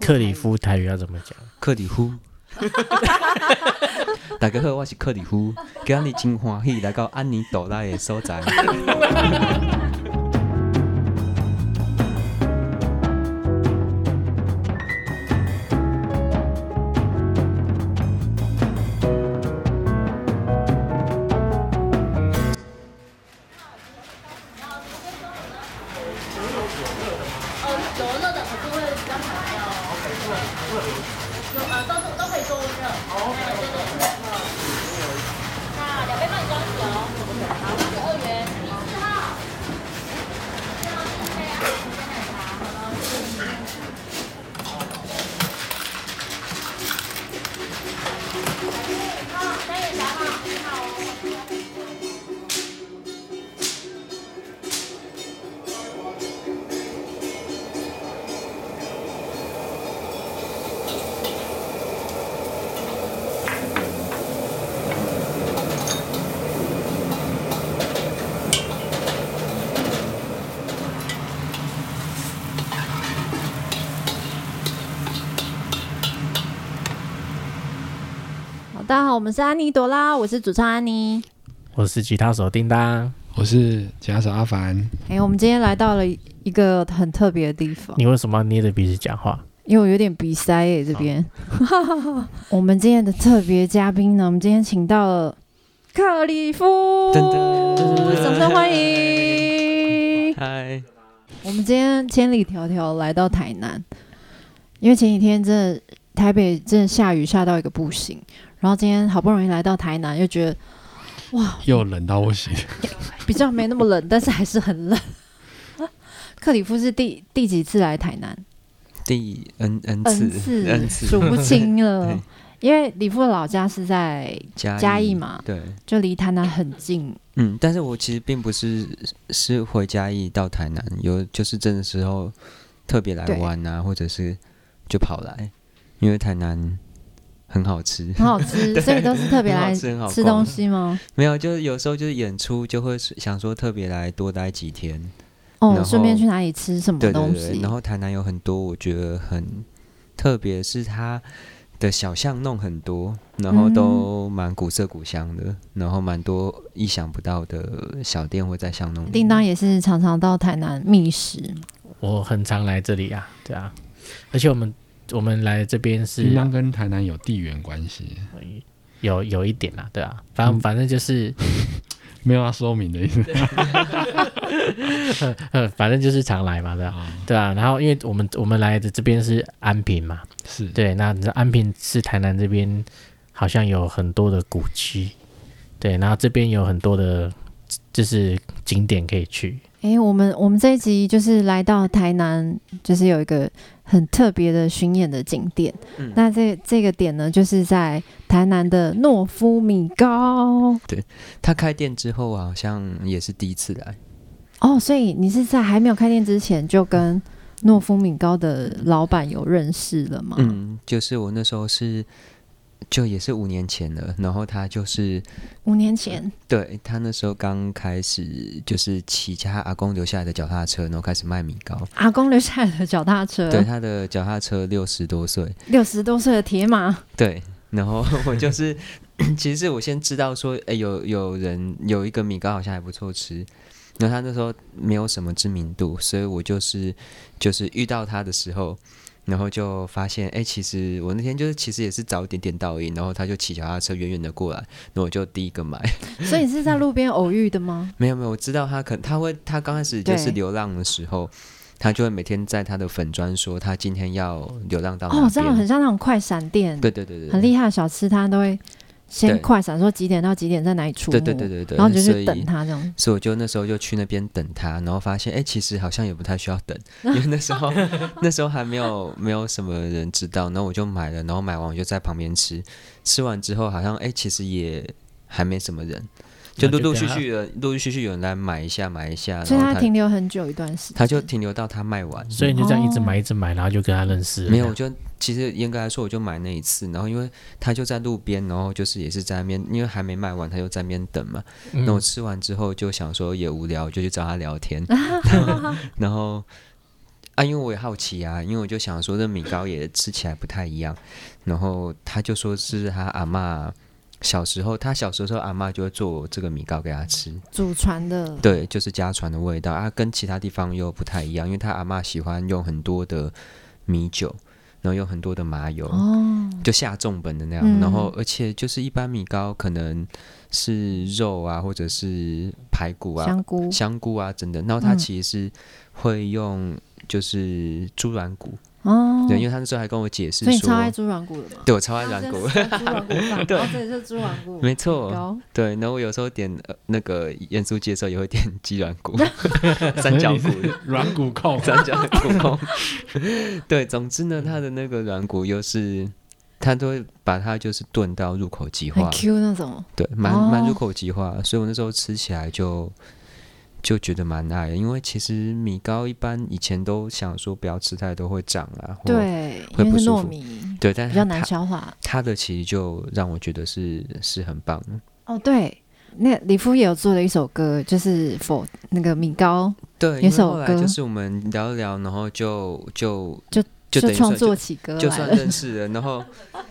克里夫台语要怎么讲？克里夫。大家好，我是克里夫，今日真欢喜来到安妮朵拉的所在。我们是安妮朵拉，我是主唱安妮。我是吉他手叮当，我是吉他手阿凡。哎、我们今天来到了一个很特别的地方，你为什么要捏着鼻子讲话？因为我有点鼻塞耶，这边。我们今天的特别嘉宾呢，我们今天请到了克里夫，掌声欢迎。嗨，我们今天千里迢迢来到台南，因为前几天真的台北真的下雨下到一个不行，然后今天好不容易来到台南，又觉得哇，又冷到不行，比较没那么冷，但是还是很冷。克里夫是第第几次来台南？第 N N，N 次次 N 次数不清了。因为李夫的老家是在嘉嘉义嘛，对，就离台南很近。嗯，但是我其实并不是是回嘉义到台南，有就是真的时候特别来玩啊，或者是就跑来，因为台南很好吃。很好吃，所以都是特别来吃很好吃东西吗？没有，就是有时候就是演出就会想说特别来多待几天，哦顺便去哪里吃什么对对东对。西？然后台南有很多我觉得很特别，是它的小巷弄很多，然后都蛮古色古香的，然后蛮多意想不到的小店会在巷弄里。叮当也是常常到台南觅食，我很常来这里啊，对啊，而且我们我们来这边是应当跟台南有地缘关系，有有一点啦，对啊，反正嗯。反正就是 没有要说明的意思。呃，反正就是常来嘛，对啊，啊，对啊。然后因为我们我们来的这边是安平嘛，是，对，那你知道安平是台南这边好像有很多的古迹，对，然后这边有很多的，就是景点可以去。诶，我们我们这一集就是来到台南，就是有一个很特别的巡演的景点。嗯那这这个点呢，就是在台南的诺夫米糕。对他开店之后好像也是第一次来，哦，所以你是在还没有开店之前就跟诺夫米糕的老板有认识了吗？嗯，就是我那时候是就也是五年前了，然后他就是五年前。对他那时候刚开始就是骑他阿公留下来的脚踏车，然后开始卖米糕。阿公留下来的脚踏车，对，他的脚踏车六十多岁，六十多岁的铁马，对，然后我就是，其实是我先知道说，哎，有有人有一个米糕好像还不错吃，然后他那时候没有什么知名度，所以我就是就是遇到他的时候，然后就发现，哎，其实我那天就是其实也是早一点点到营，然后他就骑脚踏车远远的过来，那我就第一个买，所以你是在路边偶遇的吗？没有没有，我知道他可他会他刚开始就是流浪的时候。他就会每天在他的粉砖说他今天要流浪到哪哦，我知道，边很像那种快闪店，对对对对，很厉害的小吃摊都会先快闪说几点到几点在哪里出没，对对对对对，然后你就去等他这样。所以我就那时候就去那边等他，然后发现哎、诶其实好像也不太需要等，因为那时候 那时候还没有没有什么人知道，然后我就买了，然后买完我就在旁边吃，吃完之后好像哎、诶其实也还没什么人，就陆陆续续的陆陆续续有人来买一下买一下，所以他然后他停留很久一段时间，他就停留到他卖完，所以你就这样一直哦。买一直买，然后就跟他认识了。没有，我就其实严格来说，我就买那一次，然后因为他就在路边，然后就是也是在那边，因为还没卖完，他就在那边等嘛。嗯那我吃完之后就想说也无聊，就去找他聊天，然后啊，因为我也好奇啊，因为我就想说这米糕也吃起来不太一样，然后他就说是他阿嬷小时候，他小时候阿嬷就会做这个米糕给他吃，祖传的，对，就是家传的味道啊，跟其他地方又不太一样，因为他阿嬷喜欢用很多的米酒，然后用很多的麻油，哦，就下重本的那样，嗯。然后而且就是一般米糕可能是肉啊，或者是排骨啊、香菇，香菇啊等等，然后他嗯。其实是会用就是猪软骨，哦，对，因为他那时候还跟我解释说所以你超，爱猪软骨的吗？对我超爱软骨，猪软骨饭，对。这里是猪软骨，没错，高，对，然后我有时候点、呃、那个盐酥鸡的时候也会点 鸡软骨、三角骨。软骨控，三角骨控。对，总之呢，它的那个软骨又是，它都会把它就是炖到入口即化很，Q 那种，对，蛮哦。蛮入口即化，所以我那时候吃起来就就觉得蛮爱的，因为其实米糕一般以前都想说不要吃太多会长啊，对，会不舒服糯米，对，但是比较难消化。它的其实就让我觉得是是很棒的。哦，对，那李夫也有做了一首歌，就是否那个米糕，对，有因为首歌就是我们聊一聊，然后就就就就创作起歌就算。认识了，然后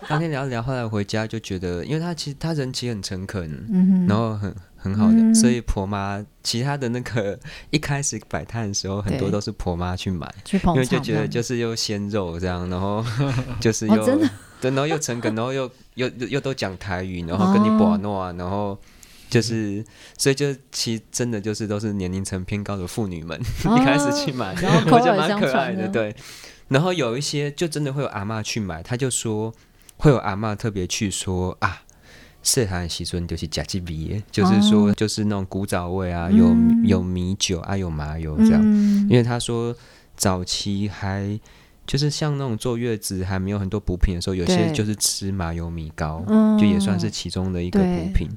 当天聊一聊，后来回家就觉得，因为他其实他人其实很诚恳，嗯哼，然后很很好的，嗯。所以婆妈其他的那个一开始摆摊的时候，很多都是婆妈去买，去因为就觉得就是又鲜肉这样，然后 就是又、哦真的？对，然后又诚恳，然后又又又又都讲台语，然后跟你把诺啊，然后。就是，所以就其实真的就是都是年龄层偏高的妇女们、一开始去买，哦然后我觉得蛮可爱的，对。然后有一些就真的会有阿嬷去买，他就说会有阿嬷特别去说啊，社韩西村就是假鸡鼻，就是说就是那种古早味啊，有嗯有米酒啊，有麻油这样。嗯因为他说早期还就是像那种坐月子还没有很多补品的时候，有些对就是吃麻油米糕，嗯就也算是其中的一个对补品。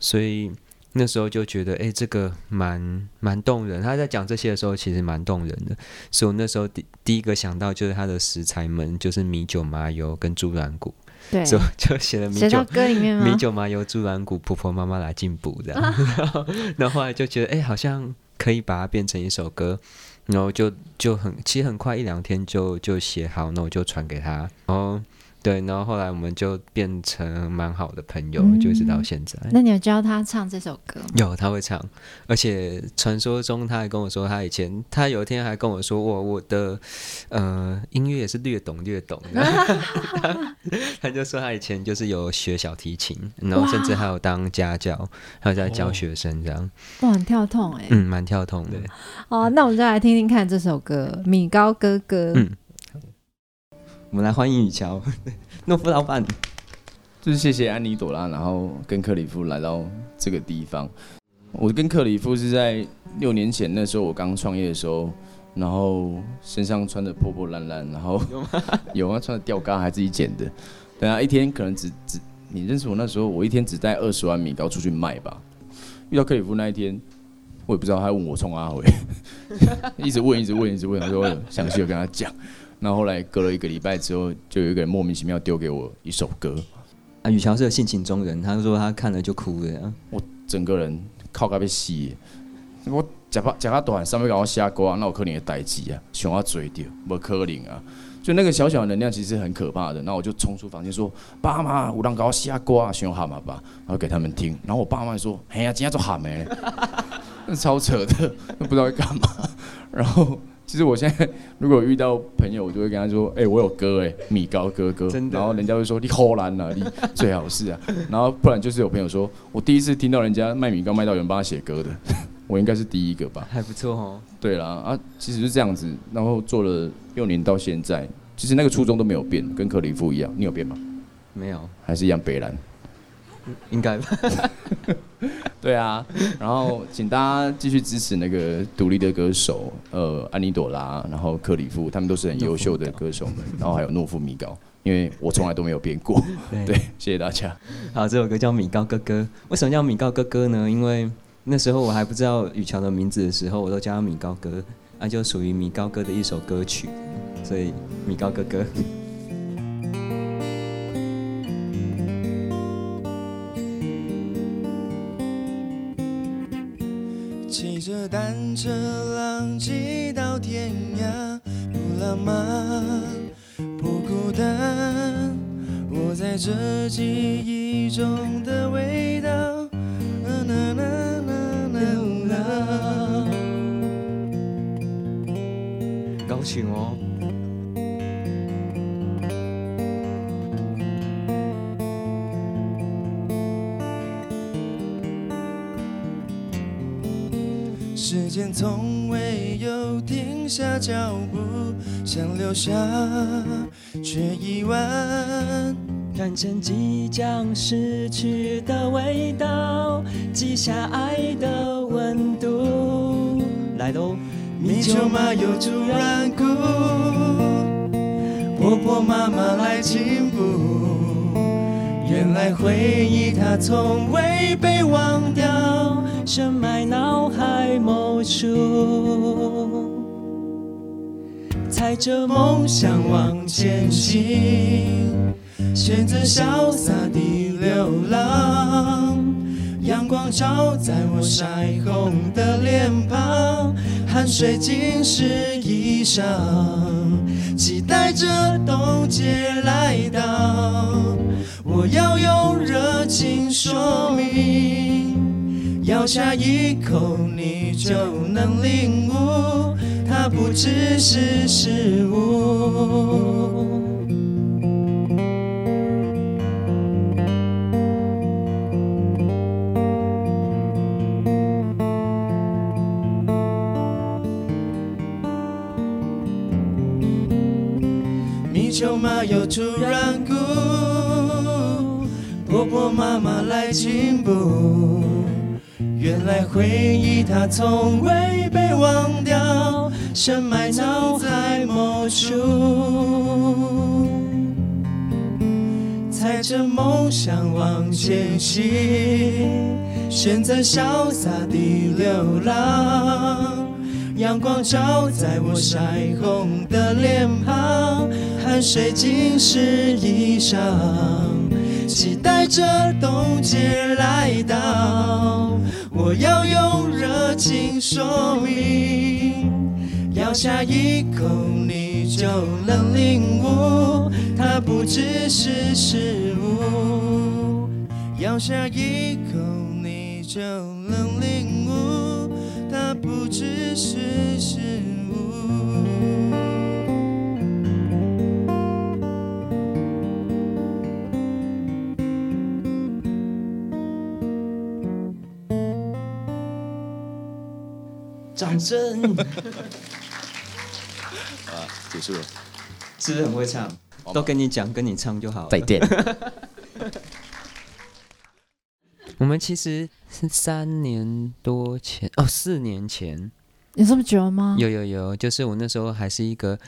所以那时候就觉得，哎、这个蛮蛮动人。他在讲这些的时候，其实蛮动人的。所以我那时候第第一个想到就是他的食材们，就是米酒、麻油跟猪软骨，对，所以 就写了米酒。歌里面吗？米酒、麻油、猪软骨，婆婆妈妈来进补这样，然 后 然后后来就觉得，哎、好像可以把它变成一首歌，然后就就很，其实很快一两天就就写好，那我就传给他，然后对，然后后来我们就变成蛮好的朋友，嗯就一直到现在。那你有教他唱这首歌吗？有他会唱，而且传说中他还跟我说，他以前他有一天还跟我说，我我的呃音乐也是略懂略懂的，他就说他以前就是有学小提琴，然后甚至还有当家教，还有在教学生这样，哇，很跳痛哎、嗯，蛮跳痛的。哦，那我们就来听听看这首歌《米高哥哥》。嗯我们来欢迎雨乔，诺夫老板。就是谢谢安妮朵拉，然后跟克里夫来到这个地方。我跟克里夫是在六年前，那时候我刚创业的时候，然后身上穿的破破烂烂，然后 有吗？有啊，穿的吊嘎还自己剪的。等下一天可能只只你认识我那时候，我一天只带二十万米糕出去卖吧。遇到克里夫那一天，我也不知道他问我冲阿回，一直问一直问一直问，他说我详细的跟他讲。然后后来隔了一个礼拜之后，就有一个人莫名其妙丢给我一首歌，啊，雨乔是个性情中人，他说他看了就哭了。整个人靠到要死。我食饱食到大汉，上面搞我瞎瓜，那我可能也代志啊？想要追掉，无可能啊！就那个小小的能量其实很可怕的。那我就冲出房间说：“爸妈，有人搞我写歌啊，想喊嘛吧？”然后给他们听。然后我爸妈说：“哎呀、啊，今天做喊没？” 那超扯的，不知道会干嘛。然后其实我现在 如果遇到朋友，我就会跟他说：“哎、我有歌哎、米高哥哥。”然后人家会说：“你好难啊，你最好是啊。”然后不然就是有朋友说：“我第一次听到人家卖米糕卖到有人帮他写歌的，我应该是第一个吧。”还不错哦。对啦，啊，其实是这样子，然后做了六年到现在，其实那个初衷都没有变，跟克里夫一样。你有变吗？没有，还是一样北蓝？应该吧。对啊，然后请大家继续支持那个独立的歌手，呃，安妮朵拉，然后克里夫，他们都是很优秀的歌手们，然后还有诺夫米高，因为我从来都没有变过。对，谢谢大家。好，这首歌叫《米高哥哥》。为什么叫米高哥哥呢？因为那时候我还不知道雨桥的名字的时候，我都叫他米高哥，那、就属于米高哥的一首歌曲，所以米高哥哥。着单车浪迹到天涯，不浪漫，不孤单。我在这记忆中的味道。啦啦啦啦啦啦高兴哦。间从未有停下脚步，想留下，却遗忘。看见即将失去的味道，记下爱的温度。来喽，米酒马有主软骨，婆婆妈妈来进补。原来回忆它从未被忘掉，深埋脑海某处。踩着梦想往前行，选择潇洒的流浪。阳光照在我晒红的脸庞，汗水浸湿衣裳，期待着冬节来到。我要用热情说明，咬下一口你就能领悟，它不只是食物。米酒马有主软骨，婆婆妈妈来进补。原来回忆它从未被忘掉，深埋脑海某处。踩着梦想往前行，选择潇洒的流浪。阳光照在我晒红的脸庞，汗水浸湿衣裳，期待着冬季来到。我要用热情说明，咬下一口你就能领悟，它不只是食物。咬下一口你就能领悟，它不只是食物。掌声！啊，结束了，是不是很会唱？都跟你讲，跟你唱就好了。再见。我们其实是三年多前哦，四年前有这么久吗？有有有，就是我那时候还是一个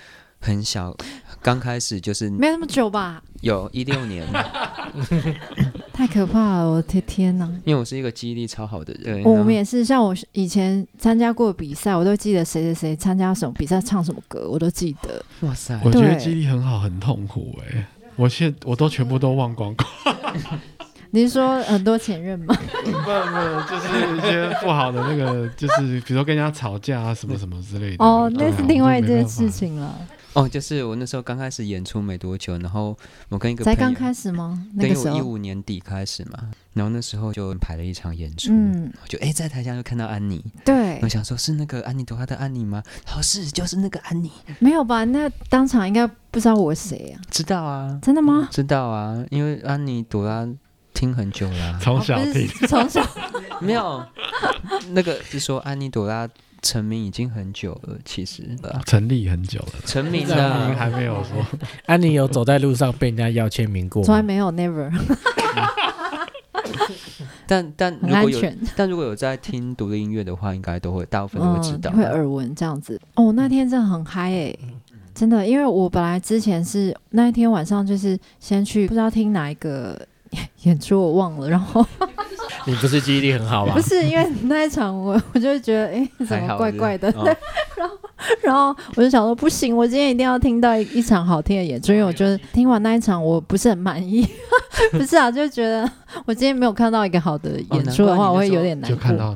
很小，刚开始就是没那么久吧？有一六年，太可怕了！我的天天哪！因为我是一个记忆力超好的人，我们也是，像我以前参加过比赛，我都记得谁谁谁参加什么比赛唱什么歌，我都记得。哇塞，我觉得记忆力很好，很痛苦哎、我现我都全部都忘光光，你是说很多前任吗？不不，就是一些不好的那个，就是比如说跟人家吵架啊，什么什么之类的。哦，那是另外一件事。情了。哦，就是我那时候刚开始演出没多久，然后我跟一个才朋友刚开始吗？那时候，一五年底开始嘛，然后那时候就排了一场演出，嗯，我就哎在台下就看到安妮，对我，想说是那个安妮朵拉的安妮吗？好是就是那个安妮，没有吧？那当场应该不知道我是谁啊？知道啊，真的吗？知道啊，因为安妮朵拉听很久啦、从小听是从小没有那个是说安妮朵拉成名已经很久了，其实、呃成立很久了，成名但您的还没有说。安妮有走在路上被人家要签名过吗？从来没有，never，但但如果有。但如果有在听独立音乐的话，应该都会大部分都会知道。嗯会耳闻这样子。哦，那天真的很嗨诶、真的，因为我本来之前是那一天晚上就是先去不知道听哪一个 演出我忘了，然后 你不是记忆力很好吗不？是因为那一场我 我就觉得哎、怎么怪怪的，哦。然后我就想说不行，我今天一定要听到一一场好听的演出，因为我觉得听完那一场我不是很满意，不是啊，就觉得我今天没有看到一个好的演出的话，我会有点难过。就看到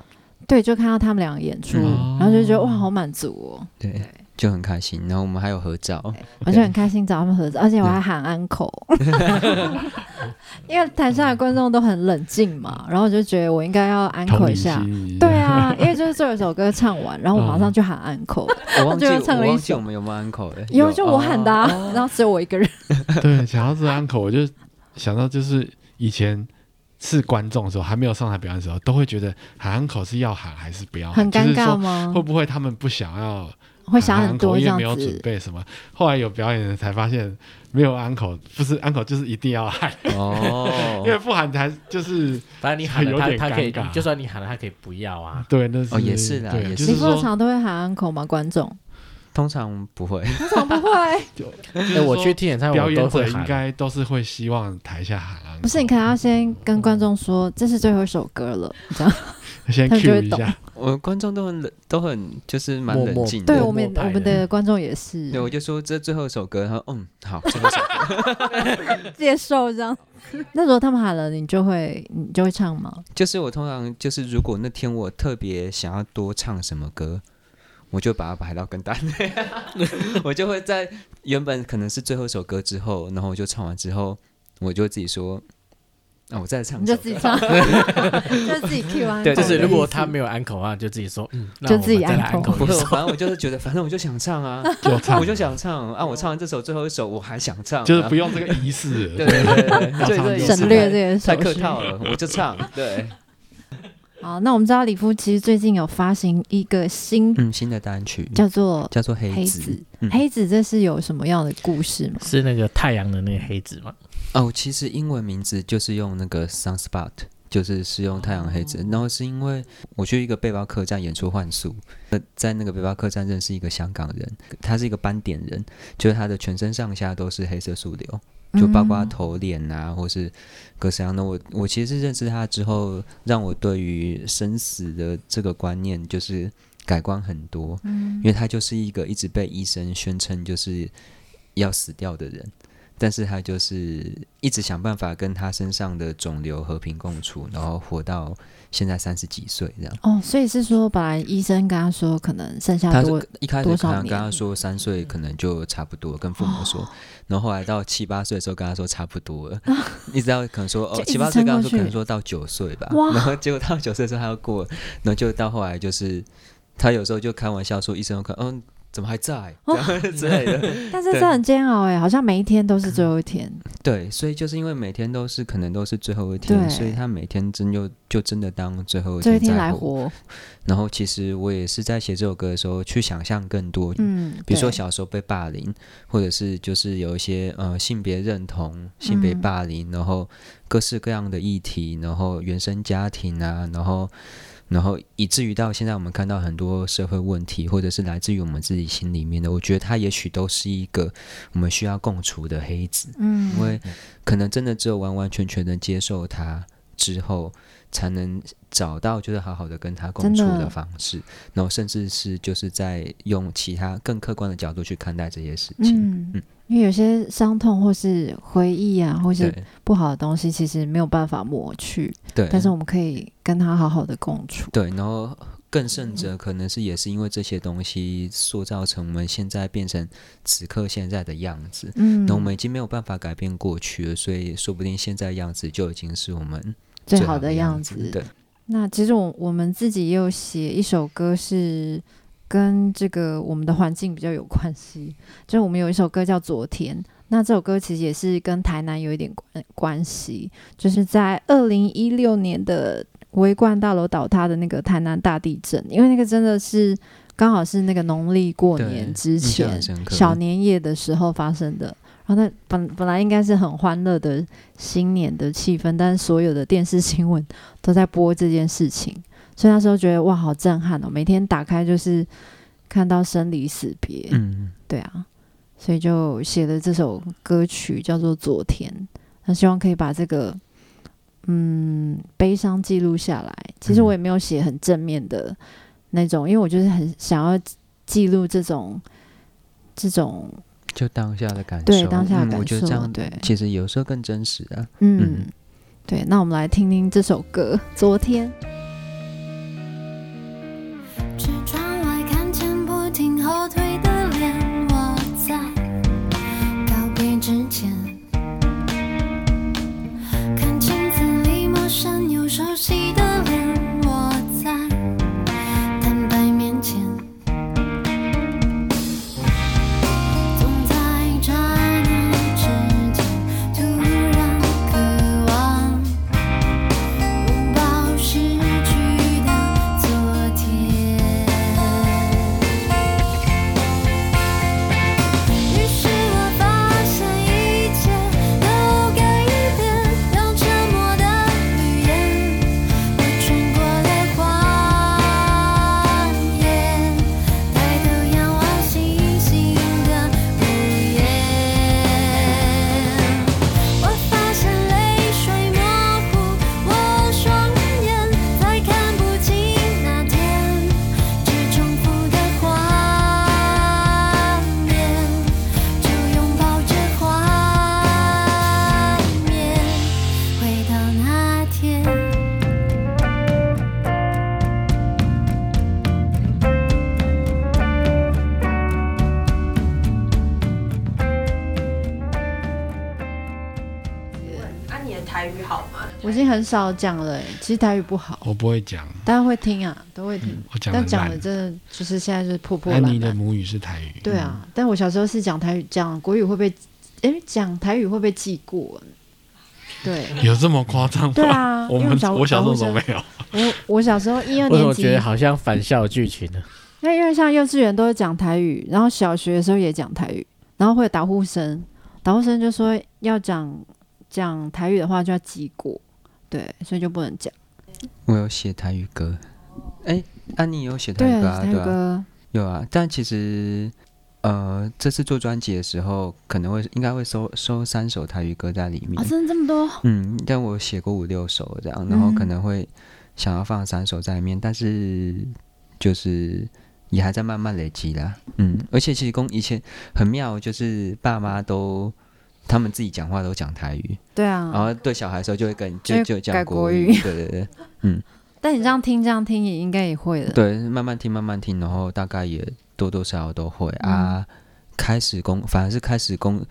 对，就看到他们两个演出，嗯然后就觉得哇，好满足哦。对，就很开心。然后我们还有合照，我就很开心找他们合照，而且我还喊安口，因为台下的观众都很冷静嘛，然后我就觉得我应该要安口一下。对啊，因为就是这首歌唱完，然后我马上就喊安口，我忘记就唱了一我忘记首我们有没有安口了。有就我喊的、啊，然后只有我一个人。对，想到这安口，我就想到就是以前是观众的时候，还没有上台表演的时候，都会觉得喊安口是要喊还是不要喊，很尴就是说尬吗会？不会他们不想要会想很多这样因为没有准。备什么？后来有表演的才发现，没有安口，不是安口就是一定要喊，哦 因为不喊才就是反正你喊了他，有点他可以就算你喊了，他可以不要啊。对，那是哦也是你就是你过场都会喊安口吗？观众通常不会，通常不会，哎，我去听演唱会表我都演者应，该都是会希望台下喊啊，不是你可能要先跟观众说这是最后一首歌了，这样。先他们就 Q 会懂一下，我们观众都很冷，都很就是蛮冷静的。对我们我们的的观众也是对，我就说这最后一首歌，他说嗯好，最后一首歌接受这样。那时候他们喊了，你就会你就会唱吗？就是我通常就是如果那天我特别想要多唱什么歌，我就把它排到更大内，我就会在原本可能是最后一首歌之后，然后我就唱完之后，我就自己说，啊，我再唱你就自己唱，就自己 Q 完。对就是如果他没有安口的话，就自己说，嗯，那就自己安口。不会，反正我就是觉得，反正我就想唱啊，就唱。我就想唱啊，我唱完这首最后一首，我还想唱啊，就是不用这个仪式。了，对对对省略这个太。客套了，我就唱，对，好，那我们知道李夫其实最近有发行一个新嗯，新的单曲叫做叫做黑黑子黑子这是有什么样的故事吗？是那个太阳的那个黑子吗？哦，其实英文名字就是用那个 sunspot，就是是用太阳黑子。然后是因为我去一个背包客栈演出幻术，呃在那个背包客栈认识一个香港人，他是一个斑点人，就是他的全身上下都是黑色素瘤，就包括嗯头脸啊，或是各式各样的。我我其实是认识他之后，让我对于生死的这个观念就是改观很多，嗯因为他就是一个一直被医生宣称就是要死掉的人。但是他就是一直想办法跟他身上的肿瘤和平共处，然后活到现在三十几岁这样。哦，所以是说，本来医生跟他说可能剩下他多一开始可能跟他说三岁可能就差不多，跟父母说，然后后来到七八岁的时候跟他说差不多了，一直到可能说哦七八岁跟他说可能说到九岁吧，然后结果到九岁的时候他要过，然后就到后来就是他有时候就开玩笑说医生有可能嗯怎么还在？之类的，对 但是这很煎熬哎，好像每一天都是最后一天。对，所以就是因为每天都是可能都是最后一天，所以他每天真就就真的当最后一天来活，然后其实我也是在写这首歌的时候去想象更多，嗯，比如说小时候被霸凌，或者是就是有一些呃性别认同、性别嗯霸凌，然后各式各样的议题，然后原生家庭啊，然后然后以至于到现在我们看到很多社会问题，或者是来自于我们自己心里面的，我觉得它也许都是一个我们需要共处的黑子。嗯，因为可能真的只有完完全全的接受他之后，才能找到就是好好的跟他共处的的方式，然后甚至是就是在用其他更客观的角度去看待这些事情。嗯嗯，因为有些伤痛或是回忆啊，或是不好的东西，其实没有办法抹去，对，但是我们可以跟他好好的共处。对，然后更甚者，可能是也是因为这些东西塑造成我们现在变成此刻现在的样子。嗯，那我们已经没有办法改变过去了，所以说不定现在样子就已经是我们最好好的样子。对，那其实我我们自己也有写一首歌，是跟这个我们的环境比较有关系。就是我们有一首歌叫《昨天》，那这首歌其实也是跟台南有一点关关系，就是在二零一六年的维冠大楼倒塌的那个台南大地震，因为那个真的是刚好是那个农历过年之前小年夜的时候发生的。然后那本本来应该是很欢乐的新年的气氛，但是所有的电视新闻都在播这件事情，所以那时候觉得哇，好震撼哦！每天打开就是看到生离死别，嗯。对啊，所以就写了这首歌曲叫做《昨天》，那希望可以把这个嗯悲伤记录下来。其实我也没有写很正面的那种，因为我就是很想要记录这种这种就当下的感受，对当下感受，我觉得这样对，其实有时候更真实啊。嗯嗯对。那我们来听听这首歌《昨天》。很少讲了、欸，其实台语不好，我不会讲，大家会听啊，都会听，我讲但讲的真的就是现在就是破破烂安妮的烂。母语是台语，对啊，但我小时候是讲台语，讲国语会被，哎，讲台语会被记过。对嗯，有这么夸张吗？对啊，我们小我小时候都没有。我我小时候 一二年级觉得好像返校剧情呢？那因为像幼稚园都是讲台语，然后小学的时候也讲台语，然后会有导呼声，导呼声就说要讲讲台语的话就要记过，对，所以就不能讲。我有写台语歌，哎，安妮有写台语歌啊，对啊，有啊。但其实，呃，这次做专辑的时候，可能会应该会收收三首台语歌在里面啊，。真的这么多？嗯，但我写过五六首这样，然后可嗯能会想要放三首在里面，但是就是也还在慢慢累积啦。嗯，而且其实公以前很妙，就是爸妈都他们自己讲话都讲台语，对啊，然后对小孩的时候就会跟就就讲国国语对对对 嗯但你这样听这样听也应该也会的。对，慢慢听慢慢听，然后大概也多多少少都会嗯啊。开始工反而是开始工。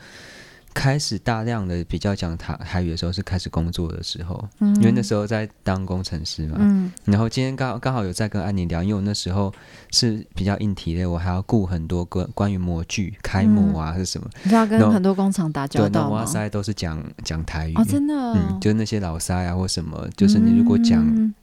开始大量的比较讲台台语的时候，是开始工作的时候，嗯，因为那时候在当工程师嘛，嗯。然后今天刚好刚好有在跟安妮聊，因为我那时候是比较硬体类，我还要顾很多关关于模具开模啊是什么，你要跟很多工厂打交道吗？哇塞都是讲讲台语，哦，真的哦，嗯，就是那些老塞啊或什么，就是你如果讲嗯。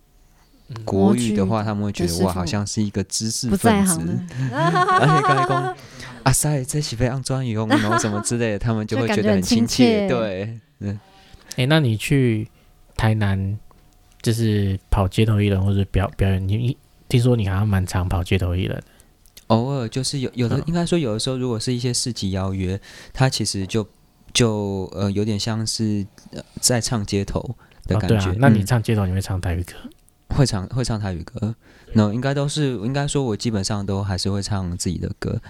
国语的话，他们会觉得我，好像是一个知识分子。而且刚才讲啊塞，这是非常专用，然后什么之类的，他们就会觉得很亲亲切，切。对，嗯，哎、那你去台南就是跑街头艺人或者表表演，你你听说你好像蛮常跑街头艺人。的，偶尔就是有有的嗯，应该说有的时候，如果是一些市集邀约，他其实就就呃有点像是呃在唱街头的哦，感觉。那你嗯唱街头你会唱台语歌？会唱会唱台语歌，那应该都是应该说，我基本上都还是会唱自己的歌，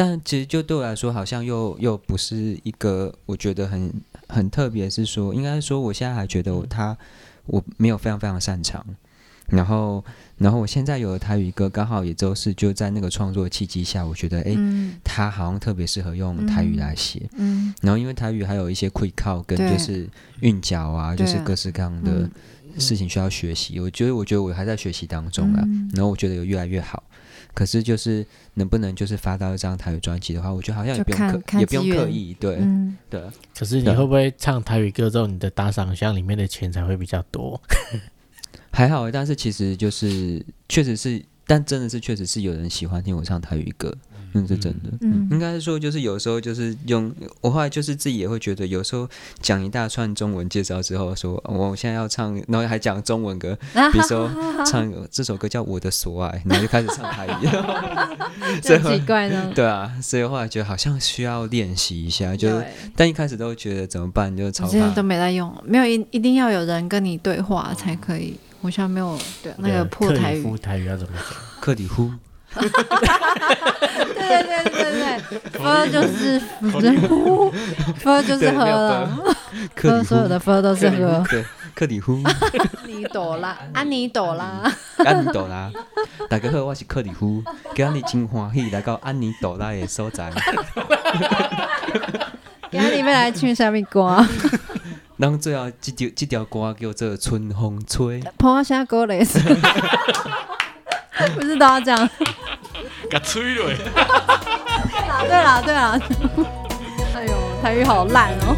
但其实就对我来说，好像又又不是一个我觉得很很特别，是说应该说我现在还觉得我他我没有非常非常擅长，然后然后我现在有了台语歌刚好也都是就在那个创作契机下，我觉得诶，嗯他好像特别适合用台语来写，嗯然后因为台语还有一些会靠跟就是韵脚啊，就是各式各样的。嗯事情需要学习。我觉得，我觉得我还在学习当中啊。嗯然后我觉得有越来越好。可是就是能不能就是发到一张台语专辑的话，我觉得好像也不用刻，也不用刻意，对、嗯，对。可是你会不会唱台语歌之后，你的打赏箱里面的钱才会比较多？还好欸，但是其实就是确实是，但真的是确实是有人喜欢听我唱台语歌，嗯，是真的。嗯应该是说，就是有时候就是用我后来就是自己也会觉得，有时候讲一大串中文介绍之后说，哦我现在要唱，然后还讲中文歌，比如说 唱这首歌叫《我的所爱》，然后就开始唱台语，所以后很奇怪呢。对啊，所以后来觉得好像需要练习一下，就是但一开始都觉得怎么办，就超怕我现在都。没在用，没有一一定要有人跟你对话才可以。我现在没有对那个破台语克里夫，台语要怎么讲？克里夫，对对对对 对，喝就是喝，喝就是喝对没有了，克里夫喝所有，的喝都是喝。对，克里夫，你朵拉，安妮朵拉，安妮朵拉，大家好，我是克里夫，今日真欢喜来到安妮朵拉的所在。今日你要来唱什么歌？咱最后这条这条歌叫做《春风吹》，碰到下歌雷声，不是都要这样？给吹了。对啦对啦，哎呦，台语好烂哦。